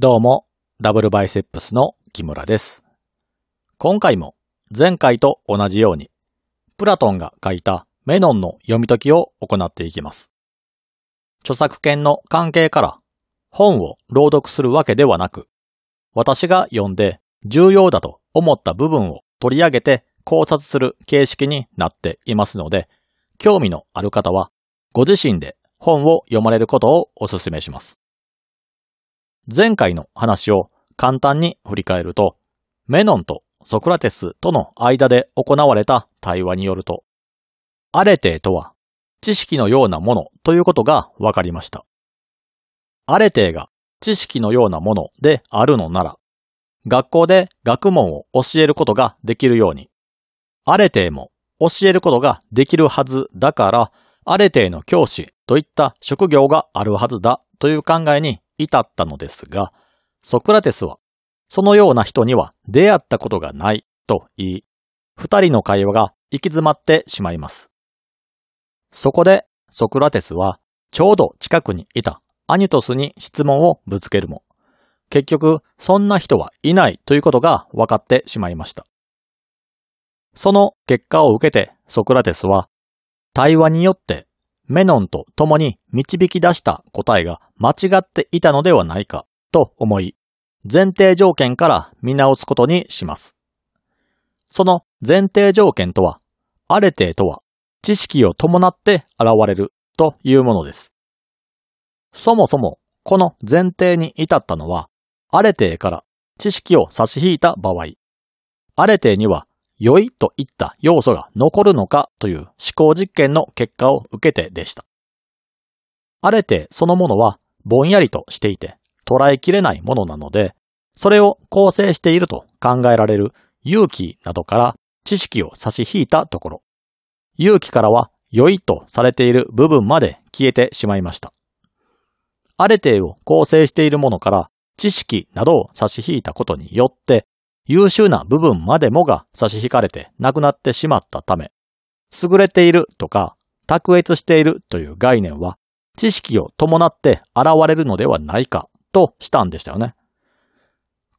どうも、ダブルバイセップスの木村です。今回も前回と同じように、プラトンが書いたメノンの読み解きを行っていきます。著作権の関係から本を朗読するわけではなく、私が読んで重要だと思った部分を取り上げて考察する形式になっていますので、興味のある方はご自身で本を読まれることをお勧めします。前回の話を簡単に振り返ると、メノンとソクラテスとの間で行われた対話によると、アレテとは知識のようなものということが分かりました。アレテが知識のようなものであるのなら、学校で学問を教えることができるように、アレテも教えることができるはずだから、アレテの教師といった職業があるはずだという考えに至ったのですが、ソクラテスは、そのような人には出会ったことがないと言い、二人の会話が行き詰まってしまいます。そこで、ソクラテスは、ちょうど近くにいたアニトスに質問をぶつけるも、結局、そんな人はいないということが分かってしまいました。その結果を受けて、ソクラテスは、対話によってメノンと共に導き出した答えが間違っていたのではないかと思い、前提条件から見直すことにします。その前提条件とは、アレテとは知識を伴って現れるというものです。そもそもこの前提に至ったのは、アレテから知識を差し引いた場合、アレテには良いといった要素が残るのかという思考実験の結果を受けてでした。あれてそのものはぼんやりとしていて捉えきれないものなので、それを構成していると考えられる勇気などから知識を差し引いたところ、勇気からは良いとされている部分まで消えてしまいました。アレテを構成しているものから知識などを差し引いたことによって優秀な部分までもが差し引かれてなくなってしまったため、優れているとか卓越しているという概念は知識を伴って現れるのではないかとしたんでしたよね。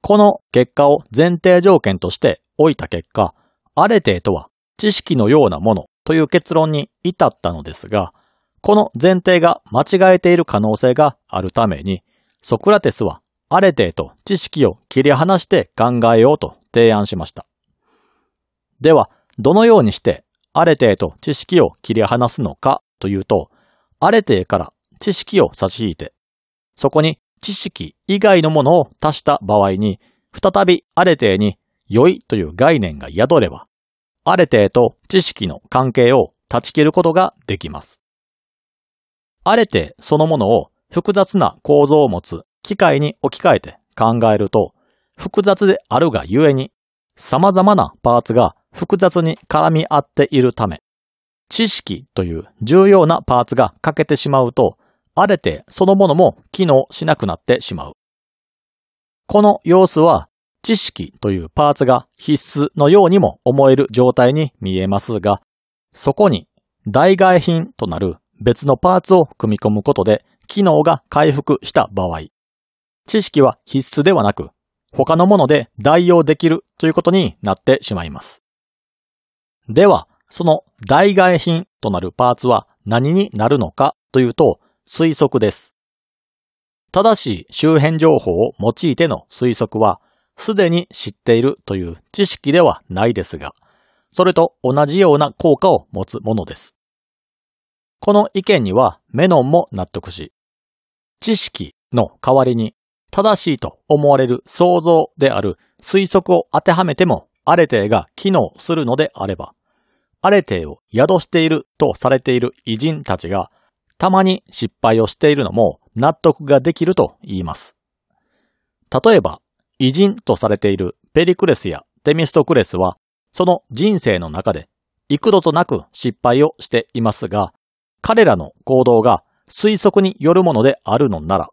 この結果を前提条件として置いた結果、アレテとは知識のようなものという結論に至ったのですが、この前提が間違えている可能性があるために、ソクラテスはアレテと知識を切り離して考えようと提案しました。では、どのようにしてアレテと知識を切り離すのかというと、アレテから知識を差し引いて、そこに知識以外のものを足した場合に、再びアレテに良いという概念が宿れば、アレテと知識の関係を断ち切ることができます。アレテそのものを複雑な構造を持つ機械に置き換えて考えると、複雑であるがゆえに、様々なパーツが複雑に絡み合っているため、知識という重要なパーツが欠けてしまうと、あれてそのものも機能しなくなってしまう。この様子は、知識というパーツが必須のようにも思える状態に見えますが、そこに代替品となる別のパーツを組み込むことで機能が回復した場合、知識は必須ではなく、他のもので代用できるということになってしまいます。では、その代替品となるパーツは何になるのかというと推測です。正し周辺情報を用いての推測は、すでに知っているという知識ではないですが、それと同じような効果を持つものです。この意見にはメノンも納得し、知識の代わりに正しいと思われる想像である推測を当てはめてもアレテーが機能するのであれば、アレテーを宿しているとされている偉人たちがたまに失敗をしているのも納得ができると言います。例えば、偉人とされているペリクレスやデミストクレスは、その人生の中で幾度となく失敗をしていますが、彼らの行動が推測によるものであるのなら、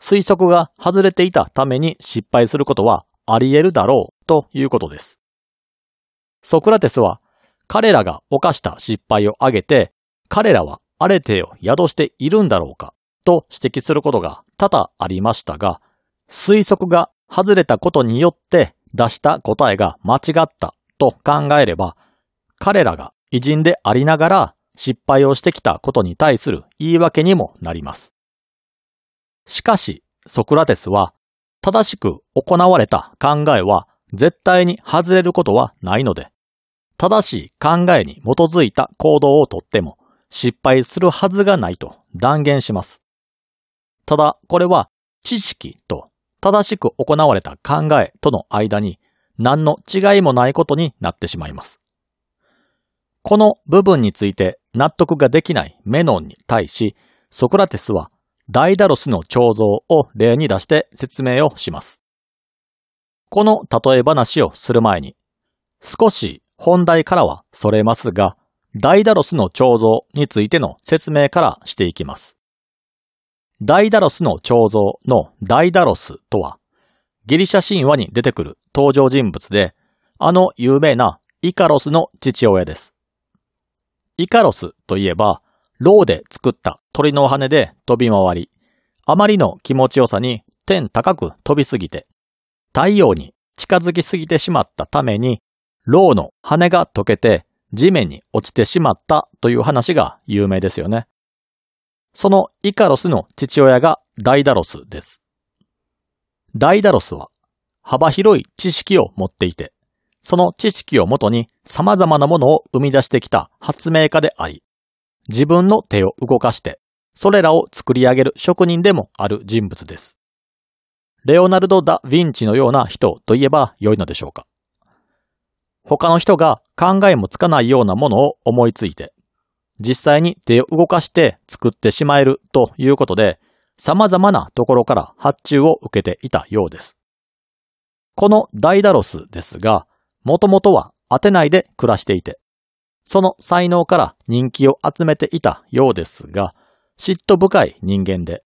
推測が外れていたために失敗することはあり得るだろうということです。ソクラテスは彼らが犯した失敗を挙げて、彼らはアレテを宿しているんだろうかと指摘することが多々ありましたが、推測が外れたことによって出した答えが間違ったと考えれば、彼らが偉人でありながら失敗をしてきたことに対する言い訳にもなります。しかし、ソクラテスは、正しく行われた考えは絶対に外れることはないので、正しい考えに基づいた行動をとっても失敗するはずがないと断言します。ただ、これは知識と正しく行われた考えとの間に何の違いもないことになってしまいます。この部分について納得ができないメノンに対し、ソクラテスはダイダロスの彫像を例に出して説明をします。この例え話をする前に、少し本題からはそれますが、ダイダロスの彫像についての説明からしていきます。ダイダロスの彫像のダイダロスとは、ギリシャ神話に出てくる登場人物で、あの有名なイカロスの父親です。イカロスといえば、ロウで作った鳥の羽で飛び回り、あまりの気持ちよさに天高く飛びすぎて、太陽に近づきすぎてしまったために、ロウの羽が溶けて地面に落ちてしまったという話が有名ですよね。そのイカロスの父親がダイダロスです。ダイダロスは幅広い知識を持っていて、その知識をもとに様々なものを生み出してきた発明家であり、自分の手を動かして、それらを作り上げる職人でもある人物です。レオナルド・ダ・ヴィンチのような人といえば良いのでしょうか。他の人が考えもつかないようなものを思いついて、実際に手を動かして作ってしまえるということで、様々なところから発注を受けていたようです。このダイダロスですが、もともとはアテナイで暮らしていて、その才能から人気を集めていたようですが、嫉妬深い人間で、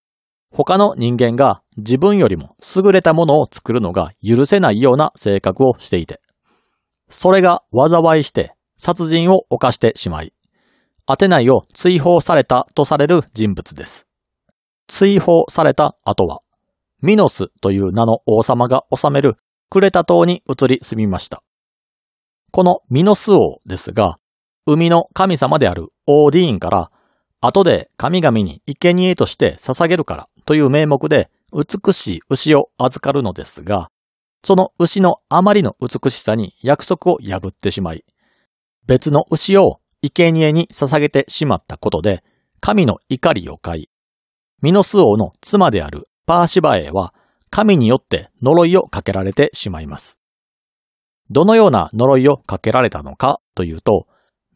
他の人間が自分よりも優れたものを作るのが許せないような性格をしていて、それが災いして殺人を犯してしまい、アテナイを追放されたとされる人物です。追放された後は、ミノスという名の王様が治めるクレタ島に移り住みました。このミノス王ですが、海の神様であるオーディーンから、後で神々に生贄として捧げるからという名目で美しい牛を預かるのですが、その牛のあまりの美しさに約束を破ってしまい、別の牛を生贄に捧げてしまったことで、神の怒りを買い、ミノス王の妻であるパーシバエは、神によって呪いをかけられてしまいます。どのような呪いをかけられたのかというと、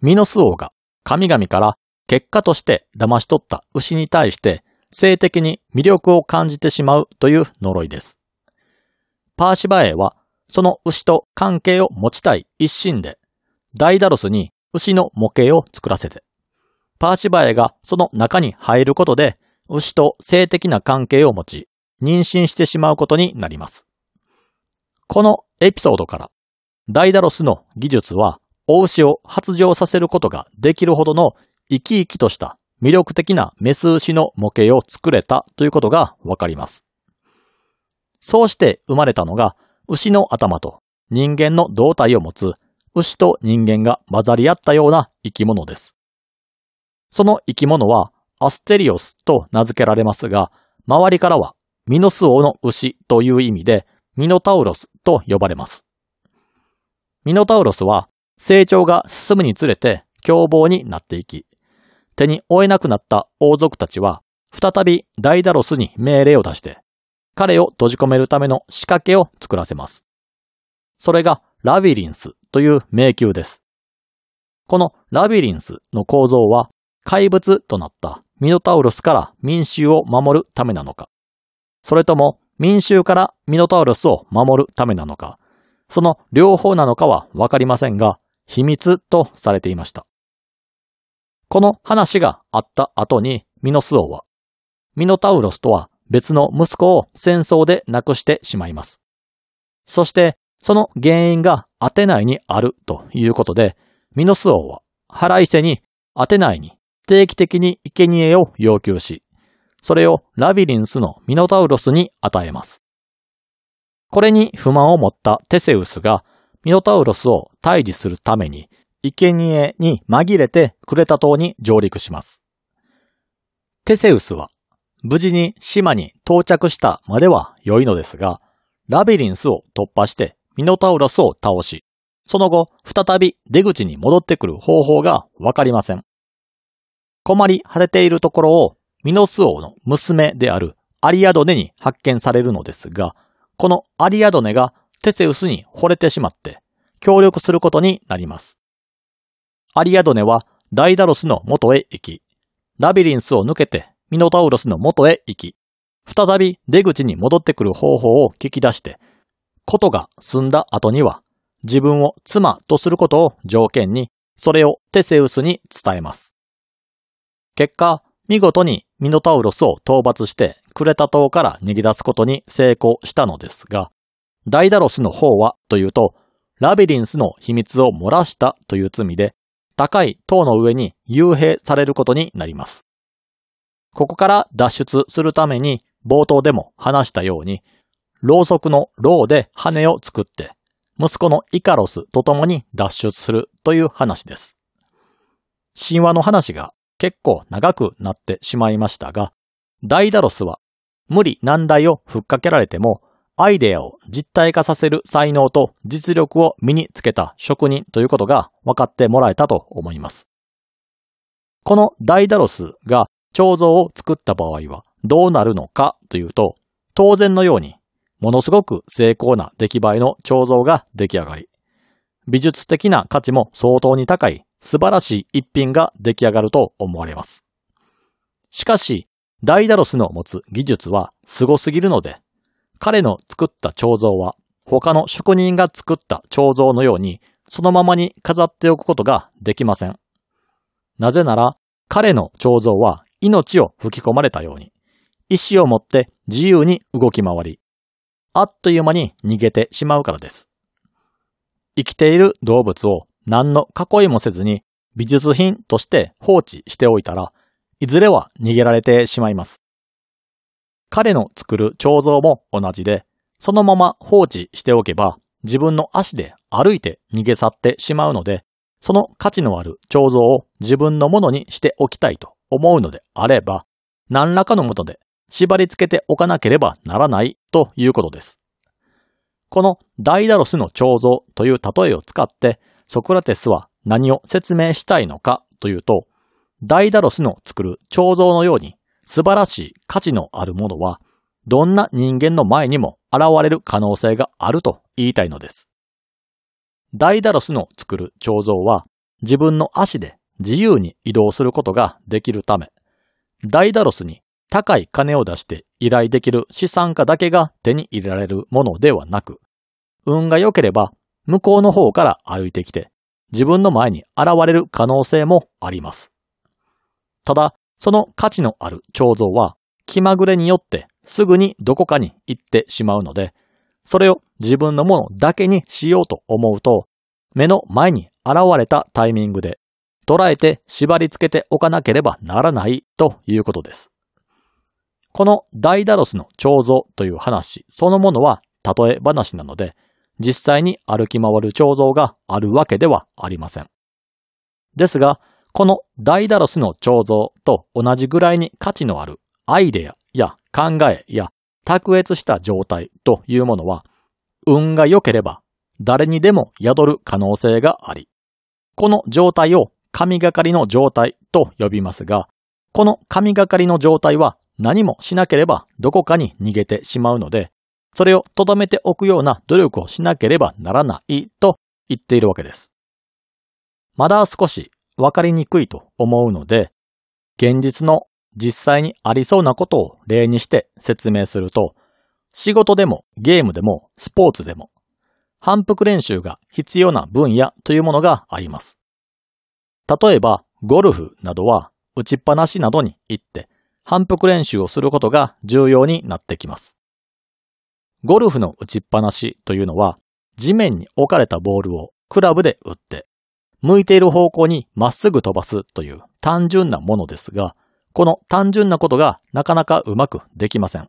ミノス王が神々から結果として騙し取った牛に対して性的に魅力を感じてしまうという呪いです。パーシバエはその牛と関係を持ちたい一心で、ダイダロスに牛の模型を作らせて、パーシバエがその中に入ることで、牛と性的な関係を持ち、妊娠してしまうことになります。このエピソードから、ダイダロスの技術は、お牛を発情させることができるほどの生き生きとした魅力的なメス牛の模型を作れたということがわかります。そうして生まれたのが、牛の頭と人間の胴体を持つ牛と人間が混ざり合ったような生き物です。その生き物はアステリオスと名付けられますが、周りからはミノス王の牛という意味でミノタウロスと呼ばれます。ミノタウロスは成長が進むにつれて凶暴になっていき、手に負えなくなった王族たちは再びダイダロスに命令を出して、彼を閉じ込めるための仕掛けを作らせます。それがラビリンスという迷宮です。このラビリンスの構造は怪物となったミノタウロスから民衆を守るためなのか、それとも民衆からミノタウロスを守るためなのか、その両方なのかはわかりませんが、秘密とされていました。この話があった後にミノス王は、ミノタウロスとは別の息子を戦争で亡くしてしまいます。そしてその原因がアテナイにあるということで、ミノス王は腹いせにアテナイに定期的に生贄を要求し、それをラビリンスのミノタウロスに与えます。これに不満を持ったテセウスがミノタウロスを退治するために、生贄に紛れてクレタ島に上陸します。テセウスは無事に島に到着したまでは良いのですが、ラビリンスを突破してミノタウロスを倒し、その後再び出口に戻ってくる方法がわかりません。困り果てているところをミノス王の娘であるアリアドネに発見されるのですが、このアリアドネがテセウスに惚れてしまって協力することになります。アリアドネはダイダロスの元へ行き、ラビリンスを抜けてミノタウロスの元へ行き、再び出口に戻ってくる方法を聞き出して、ことが済んだ後には、自分を妻とすることを条件に、それをテセウスに伝えます。結果、見事にミノタウロスを討伐してクレタ島から逃げ出すことに成功したのですが、ダイダロスの方はというと、ラビリンスの秘密を漏らしたという罪で、高い塔の上に幽閉されることになります。ここから脱出するために冒頭でも話したように、ろうそくのろうで羽を作って、息子のイカロスと共に脱出するという話です。神話の話が結構長くなってしまいましたが、ダイダロスは無理難題をふっかけられても、アイデアを実体化させる才能と実力を身につけた職人ということが分かってもらえたと思います。このダイダロスが彫像を作った場合はどうなるのかというと、当然のようにものすごく精巧な出来栄えの彫像が出来上がり、美術的な価値も相当に高い素晴らしい一品が出来上がると思われます。しかし、ダイダロスの持つ技術は凄すぎるので、彼の作った彫像は他の職人が作った彫像のようにそのままに飾っておくことができません。なぜなら、彼の彫像は命を吹き込まれたように、意志を持って自由に動き回り、あっという間に逃げてしまうからです。生きている動物を何の囲いもせずに美術品として放置しておいたら、いずれは逃げられてしまいます。彼の作る彫像も同じで、そのまま放置しておけば自分の足で歩いて逃げ去ってしまうので、その価値のある彫像を自分のものにしておきたいと思うのであれば、何らかのもとで縛り付けておかなければならないということです。このダイダロスの彫像という例えを使ってソクラテスは何を説明したいのかというと、ダイダロスの作る彫像のように素晴らしい価値のあるものは、どんな人間の前にも現れる可能性があると言いたいのです。ダイダロスの作る彫像は自分の足で自由に移動することができるため、ダイダロスに高い金を出して依頼できる資産家だけが手に入れられるものではなく、運が良ければ向こうの方から歩いてきて自分の前に現れる可能性もあります。ただ、その価値のある彫像は気まぐれによってすぐにどこかに行ってしまうので、それを自分のものだけにしようと思うと、目の前に現れたタイミングで捉えて縛り付けておかなければならないということです。このダイダロスの彫像という話そのものは例え話なので、実際に歩き回る彫像があるわけではありません。ですが、このダイダロスの彫像と同じぐらいに価値のあるアイデアや考えや卓越した状態というものは、運が良ければ誰にでも宿る可能性があり、この状態を神がかりの状態と呼びますが、この神がかりの状態は何もしなければどこかに逃げてしまうので、それを留めておくような努力をしなければならないと言っているわけです。まだ少しわかりにくいと思うので、現実の実際にありそうなことを例にして説明すると、仕事でもゲームでもスポーツでも反復練習が必要な分野というものがあります。例えばゴルフなどは打ちっぱなしなどに行って反復練習をすることが重要になってきます。ゴルフの打ちっぱなしというのは、地面に置かれたボールをクラブで打って、向いている方向にまっすぐ飛ばすという単純なものですが、この単純なことがなかなかうまくできません。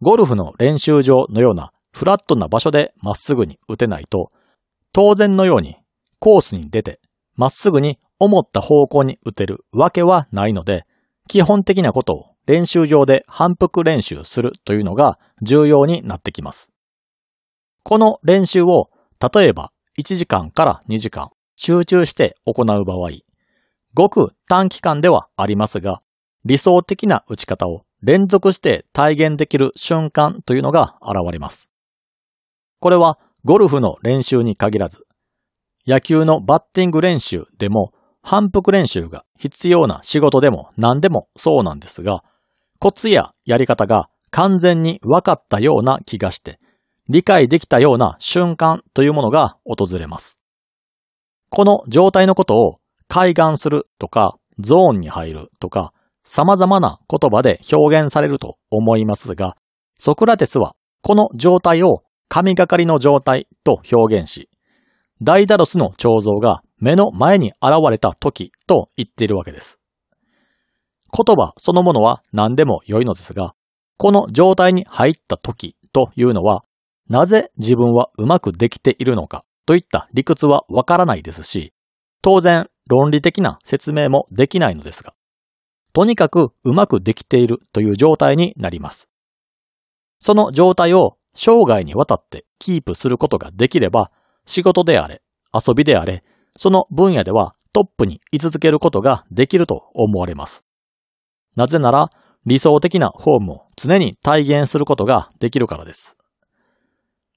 ゴルフの練習場のようなフラットな場所でまっすぐに打てないと、当然のようにコースに出てまっすぐに思った方向に打てるわけはないので、基本的なことを練習場で反復練習するというのが重要になってきます。この練習を例えば1時間から2時間集中して行う場合、ごく短期間ではありますが、理想的な打ち方を連続して体現できる瞬間というのが現れます。これはゴルフの練習に限らず、野球のバッティング練習でも反復練習が必要な仕事でも何でもそうなんですが、コツややり方が完全に分かったような気がして、理解できたような瞬間というものが訪れます。この状態のことを開眼するとかゾーンに入るとか様々な言葉で表現されると思いますが、ソクラテスはこの状態を神がかりの状態と表現し、ダイダロスの彫像が目の前に現れた時と言っているわけです。言葉そのものは何でも良いのですが、この状態に入った時というのは、なぜ自分はうまくできているのか？といった理屈はわからないですし、当然論理的な説明もできないのですが、とにかくうまくできているという状態になります。その状態を生涯にわたってキープすることができれば、仕事であれ、遊びであれ、その分野ではトップに居続けることができると思われます。なぜなら理想的なフォームを常に体現することができるからです。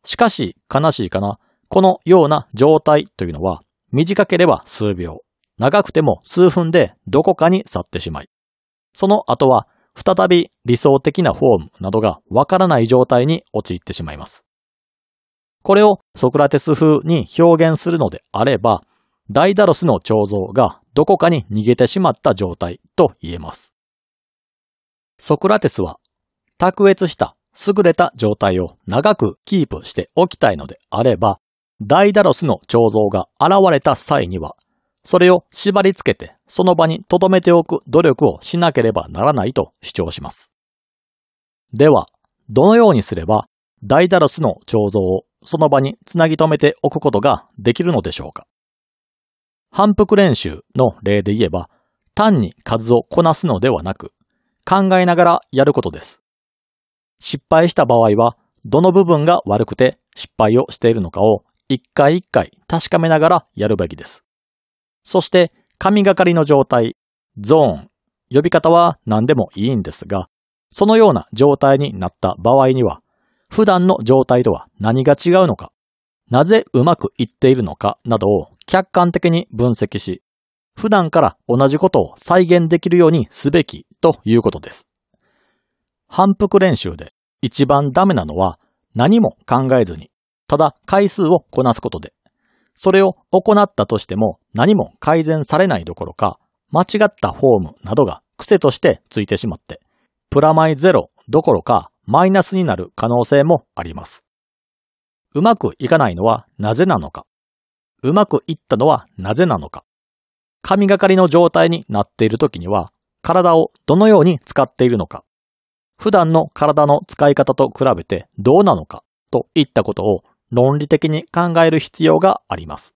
しかし悲しいかな、このような状態というのは短ければ数秒、長くても数分でどこかに去ってしまい、その後は再び理想的なフォームなどがわからない状態に陥ってしまいます。これをソクラテス風に表現するのであれば、ダイダロスの彫像がどこかに逃げてしまった状態と言えます。ソクラテスは卓越した優れた状態を長くキープしておきたいのであれば、ダイダロスの彫像が現れた際には、それを縛り付けてその場に留めておく努力をしなければならないと主張します。では、どのようにすればダイダロスの彫像をその場につなぎ止めておくことができるのでしょうか反復練習の例で言えば、単に数をこなすのではなく、考えながらやることです。失敗した場合は、どの部分が悪くて失敗をしているのかを一回一回確かめながらやるべきです。そして、神がかりの状態、ゾーン、呼び方は何でもいいんですが、そのような状態になった場合には、普段の状態とは何が違うのか、なぜうまくいっているのかなどを客観的に分析し、普段から同じことを再現できるようにすべきということです。反復練習で一番ダメなのは何も考えずに、ただ回数をこなすことで、それを行ったとしても何も改善されないどころか、間違ったフォームなどが癖としてついてしまって、プラマイゼロどころかマイナスになる可能性もあります。うまくいかないのはなぜなのか。うまくいったのはなぜなのか。神がかりの状態になっている時には体をどのように使っているのか。普段の体の使い方と比べてどうなのかといったことを論理的に考える必要があります。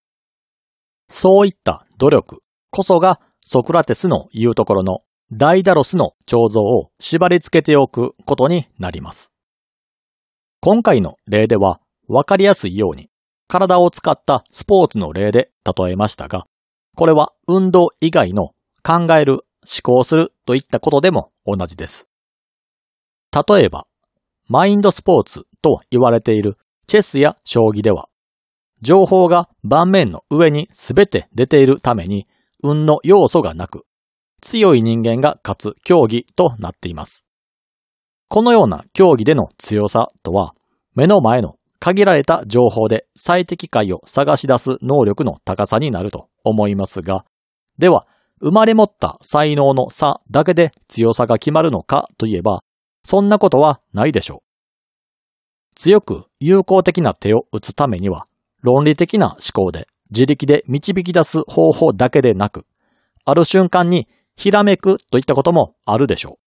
そういった努力こそがソクラテスの言うところのダイダロスの彫像を縛り付けておくことになります。今回の例では分かりやすいように体を使ったスポーツの例で例えましたが、これは運動以外の考える、思考するといったことでも同じです。例えば、マインドスポーツと言われているチェスや将棋では、情報が盤面の上にすべて出ているために運の要素がなく、強い人間が勝つ競技となっています。このような競技での強さとは、目の前の限られた情報で最適解を探し出す能力の高さになると思いますが、では、生まれ持った才能の差だけで強さが決まるのかといえば、そんなことはないでしょう。強く有効的な手を打つためには、論理的な思考で自力で導き出す方法だけでなく、ある瞬間にひらめくといったこともあるでしょう。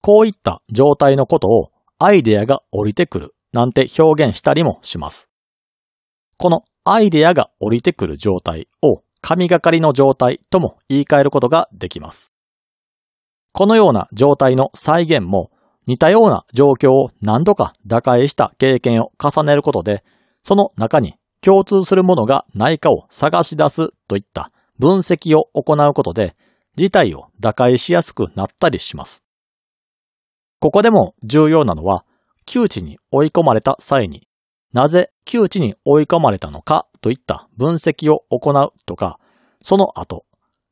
こういった状態のことをアイデアが降りてくるなんて表現したりもします。このアイデアが降りてくる状態を神がかりの状態とも言い換えることができます。このような状態の再現も似たような状況を何度か打開した経験を重ねることで、その中に共通するものがないかを探し出すといった分析を行うことで、事態を打開しやすくなったりします。ここでも重要なのは、窮地に追い込まれた際に、なぜ窮地に追い込まれたのかといった分析を行うとか、その後、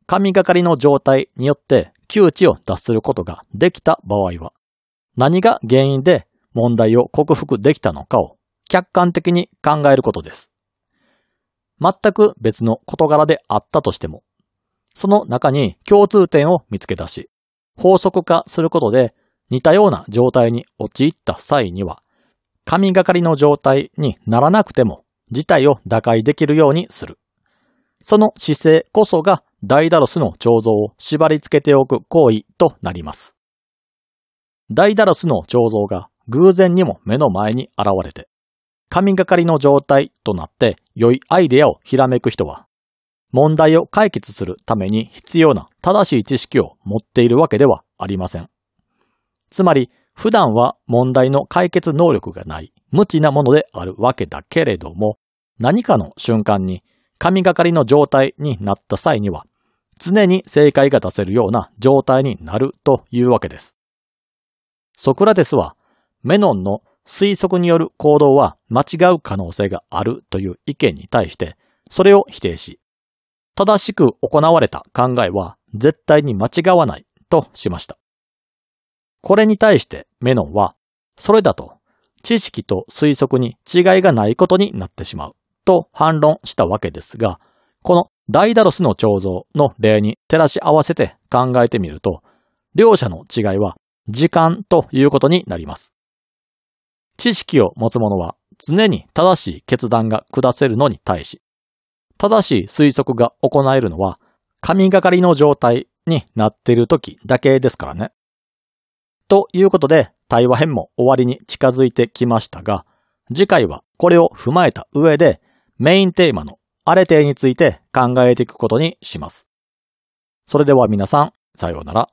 神がかりの状態によって窮地を脱することができた場合は、何が原因で問題を克服できたのかを客観的に考えることです。全く別の事柄であったとしても、その中に共通点を見つけ出し、法則化することで似たような状態に陥った際には、神がかりの状態にならなくても事態を打開できるようにする。その姿勢こそがダイダロスの彫像を縛り付けておく行為となります。ダイダロスの彫像が偶然にも目の前に現れて、神がかりの状態となって良いアイデアをひらめく人は、問題を解決するために必要な正しい知識を持っているわけではありません。つまり、普段は問題の解決能力がない無知なものであるわけだけれども、何かの瞬間に神がかりの状態になった際には、常に正解が出せるような状態になるというわけです。ソクラテスは、メノンの推測による行動は間違う可能性があるという意見に対して、それを否定し、正しく行われた考えは絶対に間違わないとしました。これに対してメノンは、それだと知識と推測に違いがないことになってしまうと反論したわけですが、このダイダロスの彫像の例に照らし合わせて考えてみると、両者の違いは時間ということになります。知識を持つ者は常に正しい決断が下せるのに対し、正しい推測が行えるのは神がかりの状態になっている時だけですからね。ということで、対話編も終わりに近づいてきましたが、次回はこれを踏まえた上で、メインテーマのアレテについて考えていくことにします。それでは皆さん、さようなら。